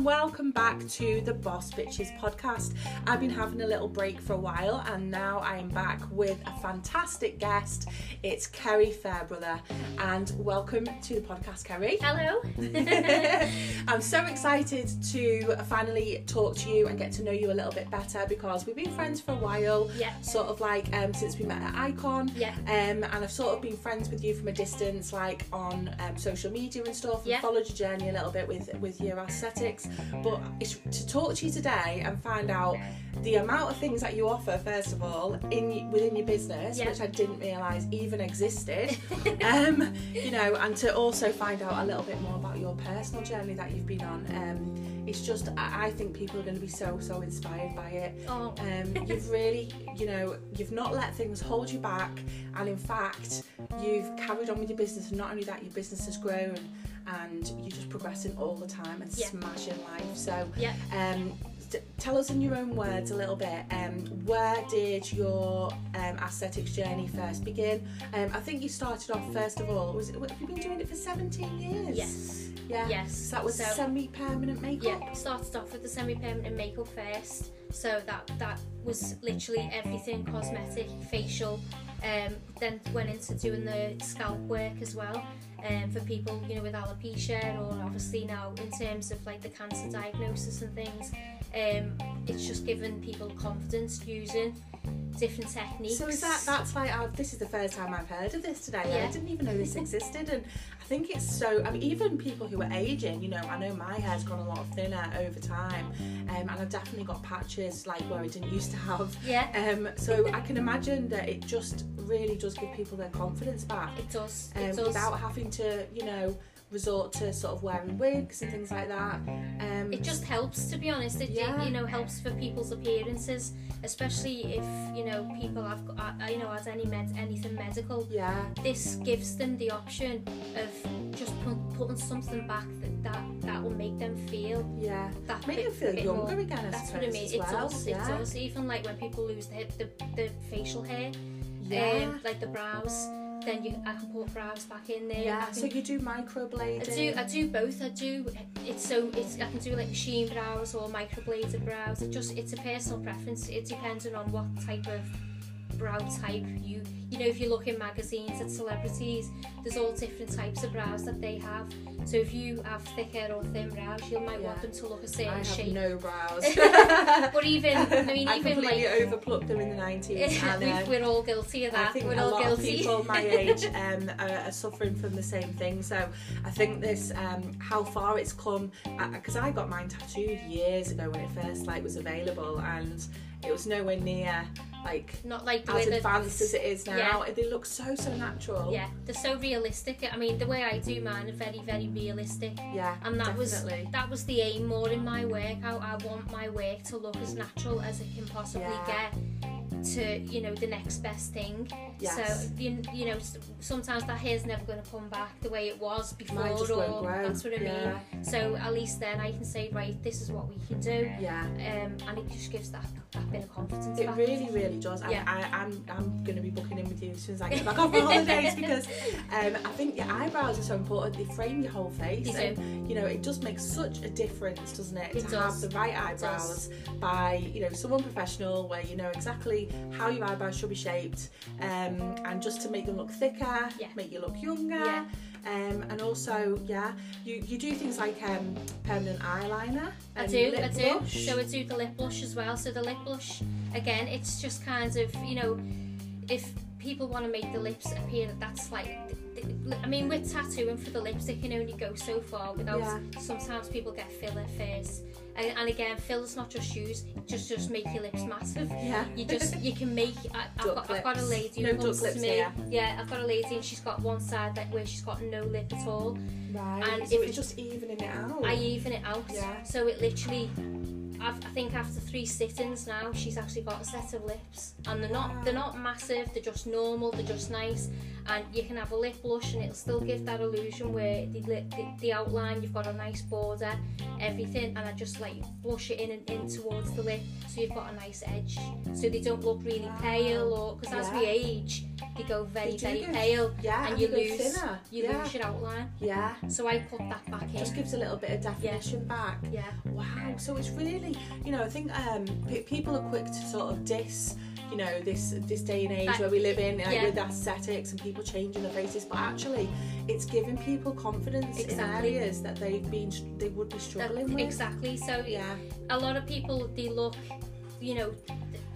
and welcome back to the Boss Bitches podcast. I've been having a little break for a while and now I am back with a fantastic guest. It's Kerry Fairbrother and welcome to the podcast, Kerry. Hello. I'm so excited to finally talk to you and get to know you a little bit better because we've been friends for a while, Yeah. sort of like um, since we met at Icon. Yeah. Um, and I've sort of been friends with you from a distance, like on um, social media and stuff. and Yeah. Followed your journey a little bit with with your aesthetics, but it's to talk to you today and find out the amount of things that you offer. First of all, in within your business, Yeah. which I didn't realise even existed. um, you know, and to also find out a little bit more about your personal journey that you've been on. Um, it's just, I I think people are going to be so so inspired by it. Oh, Um, you've really, you know, you've not let things hold you back, and in fact, you've carried on with your business. And not only that, your business has grown, and you're just progressing all the time and Yeah. smashing life. So, yeah. um, t- tell us in your own words a little bit. Um, where did your um, aesthetics journey first begin? Um, I think you started off first of all. Was it? Have you been doing it for 17 years? Yes. Yeah. Yes. So that was So- semi-permanent makeup. Yeah. Started off with the semi-permanent makeup first, so that that was literally everything: cosmetic, facial. Then went into doing the scalp work as well. Um, for people, you know, with alopecia, or obviously now in terms of like the cancer diagnosis and things, um, it's just given people confidence using different techniques. So is that that's like I've, this is the first time I've heard of this today. Yeah. I didn't even know this existed, and I think it's so. I mean, even people who are aging, you know, I know my hair's gone a lot thinner over time, um, and I've definitely got patches like where I didn't used to have. Yeah, Um, so I can imagine that it just really does give people their confidence back, it does. um, It does. without having to, you know, resort to sort of wearing wigs and things like that. Um, it just helps to be honest it Yeah. you know helps for people's appearances especially if you know people have got uh, you know has any med- anything medical yeah, this gives them the option of just put, putting something back that, that that will make them feel yeah, that make bit, them feel younger more. again. I that's what I mean as it well. does yeah. it does even like when people lose the, the, the facial hair Yeah. like the brows then you I can put brows back in there Yeah, can so you do microblading. I do, I do both. I do. It's so it's. I can do like machine brows or microbladed brows. It just it's a personal preference. It depends on what type of brow type you. You know, if you look in magazines at celebrities, there's all different types of brows that they have. So if you have thicker or thin brows, you might want them to look a I certain have shape. no brows. But even, I mean, I even completely like. overplucked them in the 90s. and, uh, we're all guilty of that I think We're a all lot guilty. of people my age um, are, are suffering from the same thing. So I think this, um, how far it's come, because I got mine tattooed years ago when it first like was available, and it was nowhere near like Not like the as advanced as it is now. Yeah. They look so so natural. Yeah, they're so realistic. I mean, the way I do mine are very, very realistic. yeah, and that definitely. was that was the aim more in my work. I, I want my work to look as natural as it can possibly Yeah. get to you know the next best thing. Yes. So you, you know sometimes that hair's never going to come back the way it was before. Or that's what I Yeah. mean. So at least then I can say right, this is what we can do, Yeah. um, and it just gives that that bit of confidence. It back. really, really does. Yeah. I, I, I'm, I'm going to be booking in with you as soon as I get back off my holidays because um, I think your eyebrows are so important. They frame your whole face, They and you know it just makes such a difference, doesn't it, It to does. have the right eyebrows by you know someone professional, where you know exactly how your eyebrows should be shaped, um, and just to make them look thicker, Yeah. make you look younger. Yeah. Um, and also, yeah, you, you do things like um, permanent eyeliner. I do, I do. blush. So I do the lip blush as well. So the lip blush, again, it's just kind of, you know, if people want to make the lips appear that that's like, I mean, with tattooing for the lips, it can only go so far without. Yeah. Sometimes people get filler first, and, and again, fillers not just shoes; just just make your lips massive. yeah. You just you can make. I, I've, got, I've got a lady who duck comes to me. here. Yeah, I've got a lady and she's got one side that where she's got no lip at all. Right. And so if it's just evening it out. I even it out. Yeah. So it literally, I've, I think after three sittings now, she's actually got a set of lips, and they're not they're not massive. They're just normal. They're just nice, and you can have a lip blush, and it'll still give that illusion where the the, the outline you've got a nice border, everything, and I just like blush it in and in towards the lip, so you've got a nice edge, so they don't look really pale, or because as we age, they go very They very go- pale Yeah, and and you lose thinner. you yeah. lose your outline. Yeah, So I put that back in. just gives a little bit of definition back. yeah. Wow, so it's really, you know, I think um, pe people are quick to sort of diss, you know, this this day and age That- where we live in, like, yeah. with aesthetics and people changing their faces, but actually, it's giving people confidence Exactly. in areas that they've been, they would be That- struggling with. exactly. So Yeah, a lot of people they look, you know,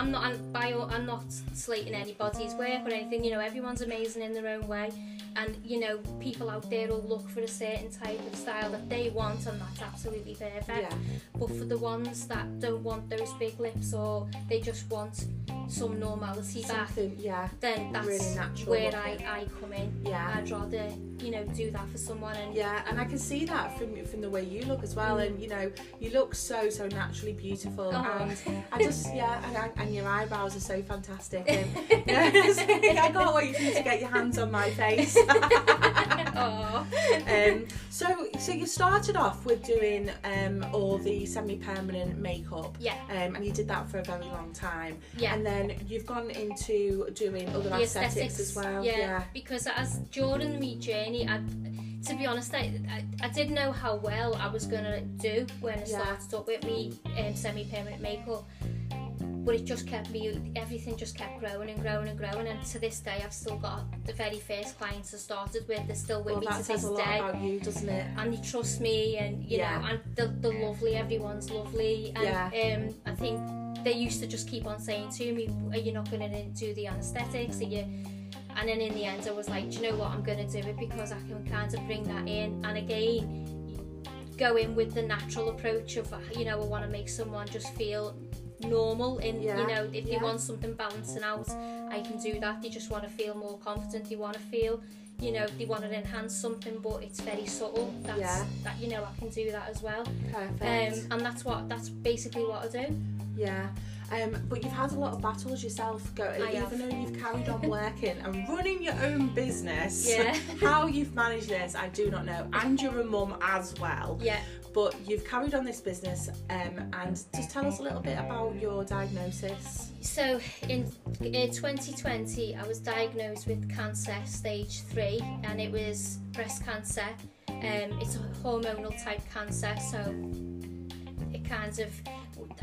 I'm not I'm, by all- I'm not slating anybody's work or anything. You know, everyone's amazing in their own way, and you know, people out there will look for a certain type of style that they want, and that's absolutely perfect. yeah, But for the ones that don't want those big lips or they just want some normality back, something, yeah, then that's really natural where I. I come in. yeah. I'd rather you know do that for someone and Yeah, and I can see that from from the way you look as well, Mm. and you know you look so so naturally beautiful, Oh. and I just yeah, and, and your eyebrows are so fantastic, and yes, I can't wait for you to get your hands on my face. Um, so so you started off with doing um, all the semi-permanent makeup, yeah, um, and you did that for a very long time, yeah. and then you've gone into doing other the aesthetics, aesthetics as well. Yeah, yeah. because as during my journey, I, to be honest, I, I, I didn't know how well I was gonna do when I Yeah. started up with me um, semi-permanent makeup. But it just kept me, everything just kept growing and growing and growing. And to this day, I've still got the very first clients I started with. They're still with Well, me to this a lot day. about you, doesn't it? and they trust me and you Yeah. know and they're, they're lovely everyone's lovely and um, I think they used to just keep on saying to me are you not going to do the anaesthetics? Are you and then in the end I was like do you know what I'm going to do it because I can kind of bring that in? And again go in with the natural approach of you know I want to make someone just feel normal in Yeah, you know if they want something balancing out I can do that. They just want to feel more confident. They want to feel you know they want to enhance something but it's very subtle. That's Yeah. that you know I can do that as well. Perfect. um, and that's what that's basically what I do Yeah. Um, but you've had a lot of battles yourself, go, I even have. though you've carried on working and running your own business. Yeah. how you've managed this, I do not know. And you're a mum as well. yeah But you've carried on this business, um, and just tell us a little bit about your diagnosis. so in, in 2020 I was diagnosed with cancer stage 3 and it was breast cancer um, it's a hormonal type cancer so kind of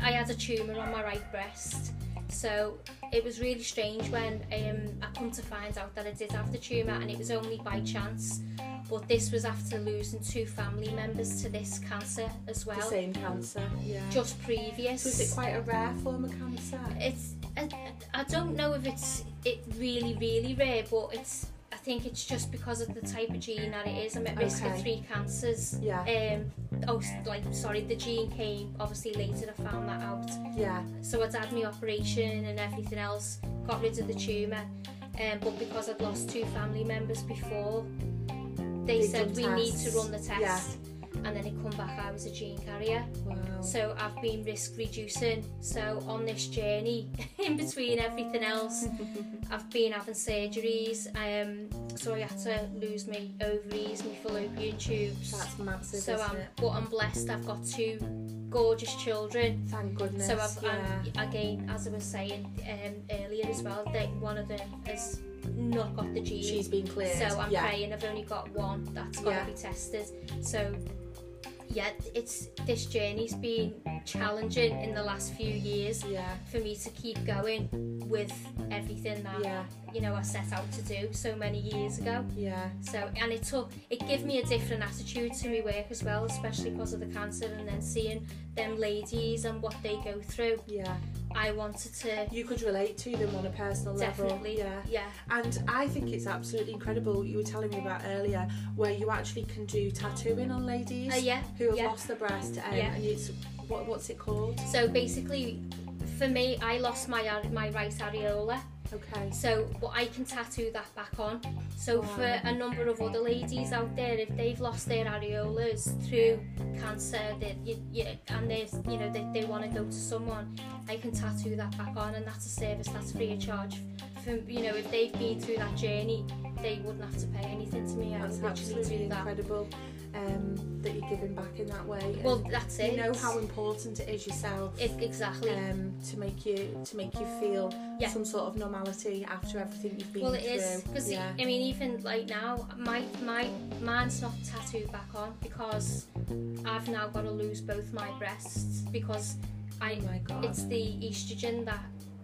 I had a tumour on my right breast so it was really strange when um, I come to find out that I did have the tumour and it was only by chance but this was after losing two family members to this cancer as The well same cancer. Yeah. just previous so is it quite a rare form of cancer? it's I, I don't know if it's it really really rare but it's think it's just because of the type of gene that it is I'm at risk Okay. of three cancers Yeah. um oh like sorry the gene came obviously later I found that out Yeah. so I'd had my operation and everything else got rid of the tumour um, but because I'd lost two family members before they They've said we need to run the test Yeah. And then it come back I was a gene carrier Wow. so I've been risk reducing. So on this journey, in between everything else, I've been having surgeries. Um, so I had to lose my ovaries, my fallopian tubes. That's massive, so I'm, it? but I'm blessed. I've got two gorgeous children. Thank goodness. So I've, yeah. I'm, again, as I was saying um, earlier as well, that one of them has not got the gene. She's been cleared. So I'm yeah. praying I've only got one that's got Yeah. to be tested. So yeah, it's this journey's been challenging in the last few years Yeah. for me to keep going with everything that Yeah. you know I set out to do so many years ago. Yeah. So and it took it gave me a different attitude to my work as well, especially because of the cancer and then seeing them ladies and what they go through. Yeah. I wanted to You could relate to them on a personal definitely level. Yeah. yeah And I think it's absolutely incredible. You were telling me about earlier where you actually can do tattooing on ladies uh, yeah who have yeah. lost the breast, um, Yeah. and it's what, what's it called? So basically, for me, I lost my my right areola. Okay. So, but I can tattoo that back on. So for a number of other ladies out there, if they've lost their areolas through cancer, that you, you, and there's you know they, they want to go to someone, I can tattoo that back on, and that's a service that's free of charge. For you know, if they've been through that journey, they wouldn't have to pay anything to me. I That's would literally do that. incredible. Um, that you're giving back in that way. Well, and that's it. you know how important it is yourself. It, exactly. um, to make you to make you feel Yeah. some sort of normality after everything you've been well, it through. is because yeah. I mean, even like now, my my mine's not tattooed back on because I've now got to lose both my breasts because I oh my god. it's the estrogen that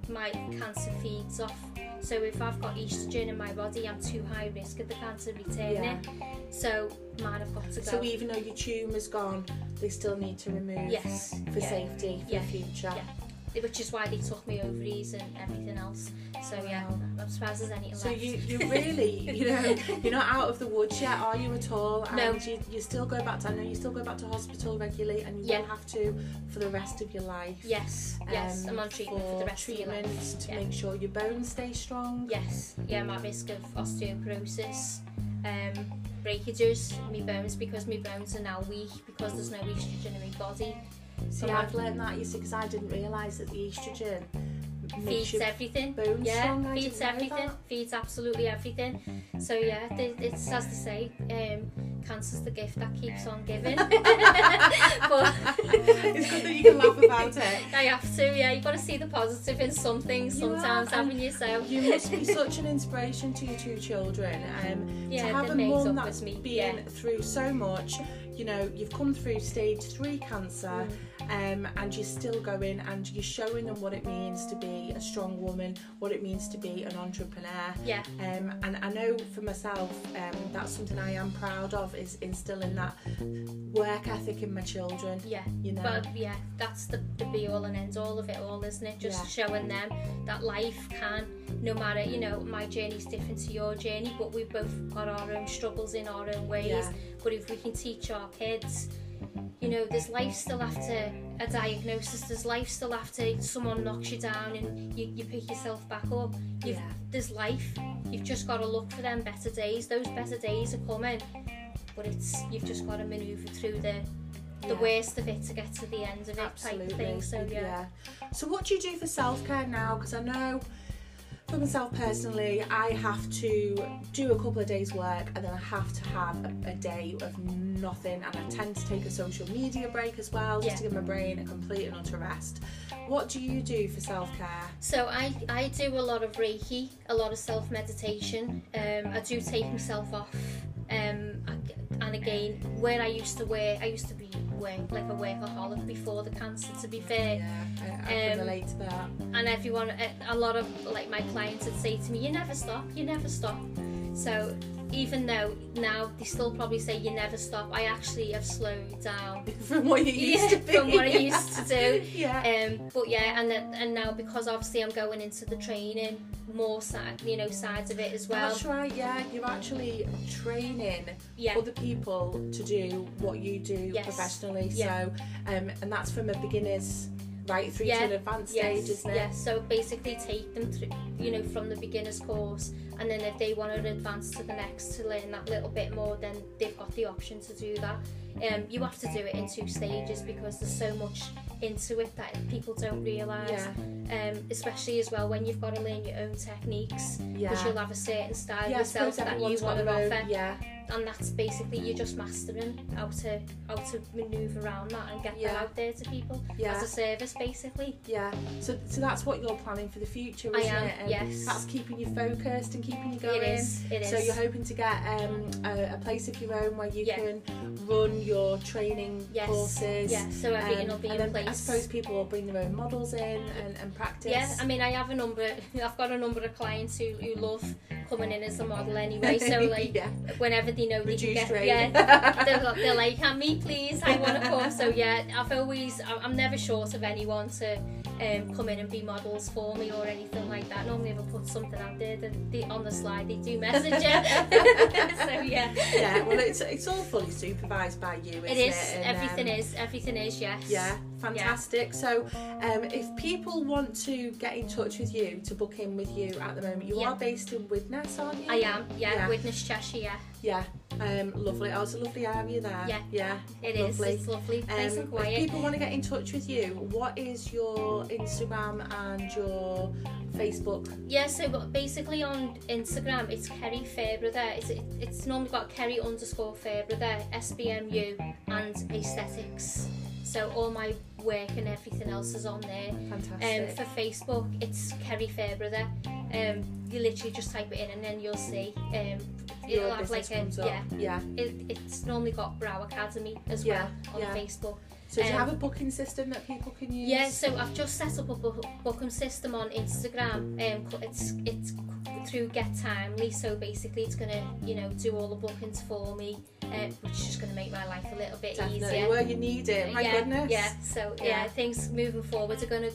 my cancer feeds off. So if I've got estrogen in my body, I'm too high risk of the cancer returning. So mine have got to go. so even though your tumour's gone, they still need to remove yes, for yeah. safety for Yeah. the future. Yeah. Which is why they took me ovaries and everything else. So yeah, I'm surprised there's anything So left. you, you really, you know, you're not out of the woods yet, are you at all? And No. you, you still go back to, I know you still go back to hospital regularly and you Yeah. will have to for the rest of your life. yes, yes, um, I'm on treatment for, the rest of your treatment life. to Yeah. make sure your bones stay strong. Yes, yeah, I'm at risk of osteoporosis, um, breakages in my bones because my bones are now weak because there's no estrogen in my body. See, So I've learned that, you see, because I didn't realise that the estrogen feeds everything. bones Yeah, strong. Feeds everything. Feeds absolutely everything. So yeah, th- it's as they say, um, cancer's the gift that keeps on giving. but it's good that you can laugh about it. I have to. Yeah, you've got to see the positive in some things You sometimes, have, and haven't you? So You must be such an inspiration to your two children. Um, yeah, to have the a mates mum up that's me. been yeah. through so much, you know, you've come through stage three cancer, Mm. Um, and you're still going, and you're showing them what it means to be a strong woman, what it means to be an entrepreneur. Yeah, Um, and I know for myself, um, that's something I am proud of is instilling that work ethic in my children. yeah. You know, But yeah, that's the, the be all and end all of it all, isn't it? Just showing them that life can, no matter, you know, my journey's different to your journey, but we've both got our own struggles in our own ways. Yeah. But if we can teach our kids, you know, there's life still after a diagnosis, there's life still after someone knocks you down and you, you pick yourself back up. You've, Yeah. There's life. You've just got to look for them better days. Those better days are coming, but it's you've just got to manoeuvre through the the Yeah. worst of it to get to the end of it Absolutely. type thing. So yeah. So what do you do for self care now? Because I know for myself personally, I have to do a couple of days work and then I have to have a, a day of nothing and I tend to take a social media break as well just Yeah. to give my brain a complete and utter rest. What do you do for self care? So I, I do a lot of Reiki, a lot of self meditation. Um, I do take myself off. Um, and again, where I used to work, I used to be like a workaholic before the cancer. To be fair, Yeah, I, I can Um, relate to that. and everyone, a- a lot of like my clients would say to me, "You never stop, you never stop." So even though now they still probably say you never stop, I actually have slowed down. From what you used yeah, to be. from what I used to do. yeah. Um, but yeah, and then, and now because obviously I'm going into the training, more side, you know, sides of it as well. That's right, yeah. You're actually training Yeah, other people to do what you do Yes. professionally. Yeah. So, um, and that's from a beginner's right through Yeah. to an advanced yes, stage, isn't it? yes. So basically, take them through, you know, from the beginner's course, and then if they want to advance to the next to learn that little bit more, then they've got the option to do that. Um, you have to do it in two stages because there's so much into it that people don't realise. Yeah, Um, especially as well when you've got to learn your own techniques because yeah. you'll have a certain style Yeah, yourself that you want to offer. Yeah, and that's basically you're just mastering how to how to maneuver around that and get Yeah. that out there to people yeah, as a service basically yeah. So, so that's what you're planning for the future, I isn't am, it? And yes. That's keeping you focused and keeping you going. it is it is So you're hoping to get um, a, a place of your own where you Yeah. can run your training Yes. courses. yeah so everything will Um, be and in place I suppose people will bring their own models in and, and practice. yeah I mean I have a number I've got a number of clients who, who love coming in as a model anyway so like yeah, whenever they know they reduced can get rate. yeah. They're, they're like can me please I want to come so yeah I've always I'm never short of anyone to um, come in and be models for me or anything like that. Normally if I put something out there they, they, on the slide they do message it so yeah. Yeah, well, it's it's all fully supervised by you, isn't it it? is. And, everything um, is. Everything is yes. Yeah, fantastic. So, um, if people want to get in touch with you to book in with you at the moment, you Yeah. are based in Widnes, aren't you? I am yeah, Yeah. Widnes Cheshire yeah Yeah, um, lovely. Oh, it's a lovely area there. Yeah. yeah, it is lovely. it's lovely nice Um, and if people want to get in touch with you, what is your Instagram and your Facebook. Yeah, so basically on Instagram, it's Kerry Fairbrother. It's it's normally got Kerry underscore Fairbrother, SPMU, and aesthetics. So all my work and everything else is on there. Um, Fantastic. for Facebook, it's Kerry Fairbrother. Um, you literally just type it in and then you'll see. Um, Your it'll have like a comes up. yeah. yeah. It, it's normally got Brow Academy as Yeah, well on yeah. Facebook. So do you Um, have a booking system that people can use? Yeah, so I've just set up a bu- booking system on Instagram. Um, it's it's through Get Timely. So basically, it's gonna you know do all the bookings for me, uh, which is just gonna make my life a little bit Definitely. easier. Where you need it. My yeah, goodness. Yeah. So yeah. Yeah. things moving forward are gonna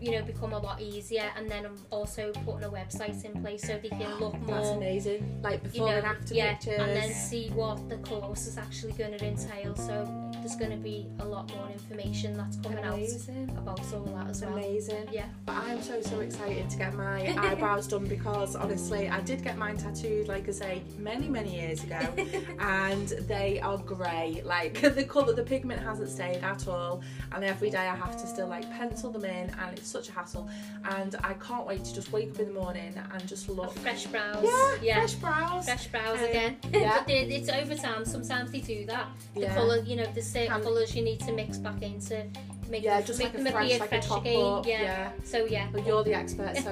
you know become a lot easier, and then I'm also putting a website in place so they can look That's more. amazing. Like You before know, and after yeah, pictures. and then see what the course is actually going to entail. So there's going to be a lot more information that's coming Amazing. out about all that as well. Amazing. Yeah. But I'm so so excited to get my eyebrows done because honestly, I did get mine tattooed, like I say, many many years ago, and they are grey. Like the colour, the pigment hasn't stayed at all, and every day I have to still like pencil them in, and it's such a hassle. And I can't wait to just wake up in the morning and just look. Fresh brows. Yeah, yeah. fresh brows. Fresh brows Um, again. yeah. but it's over time. Sometimes they do that. The Yeah. colour, you know, the colours you need to mix back into make Yeah, them, just make like a them fresh, appear like a fresh again. up. Yeah. yeah. So yeah. Well, you're the expert, so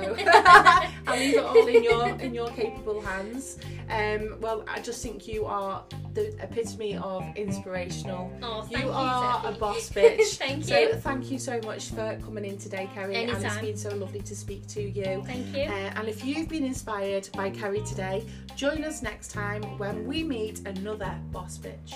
I'll leave it all in your in your capable hands. Um, well, I just think you are the epitome of inspirational. Oh, You thank you, are a boss bitch. thank So you. thank you so much for coming in today, Kerry, and it's Anytime. been so lovely to speak to you. Thank you. Uh, and if you've been inspired by Kerry today, join us next time when we meet another boss bitch.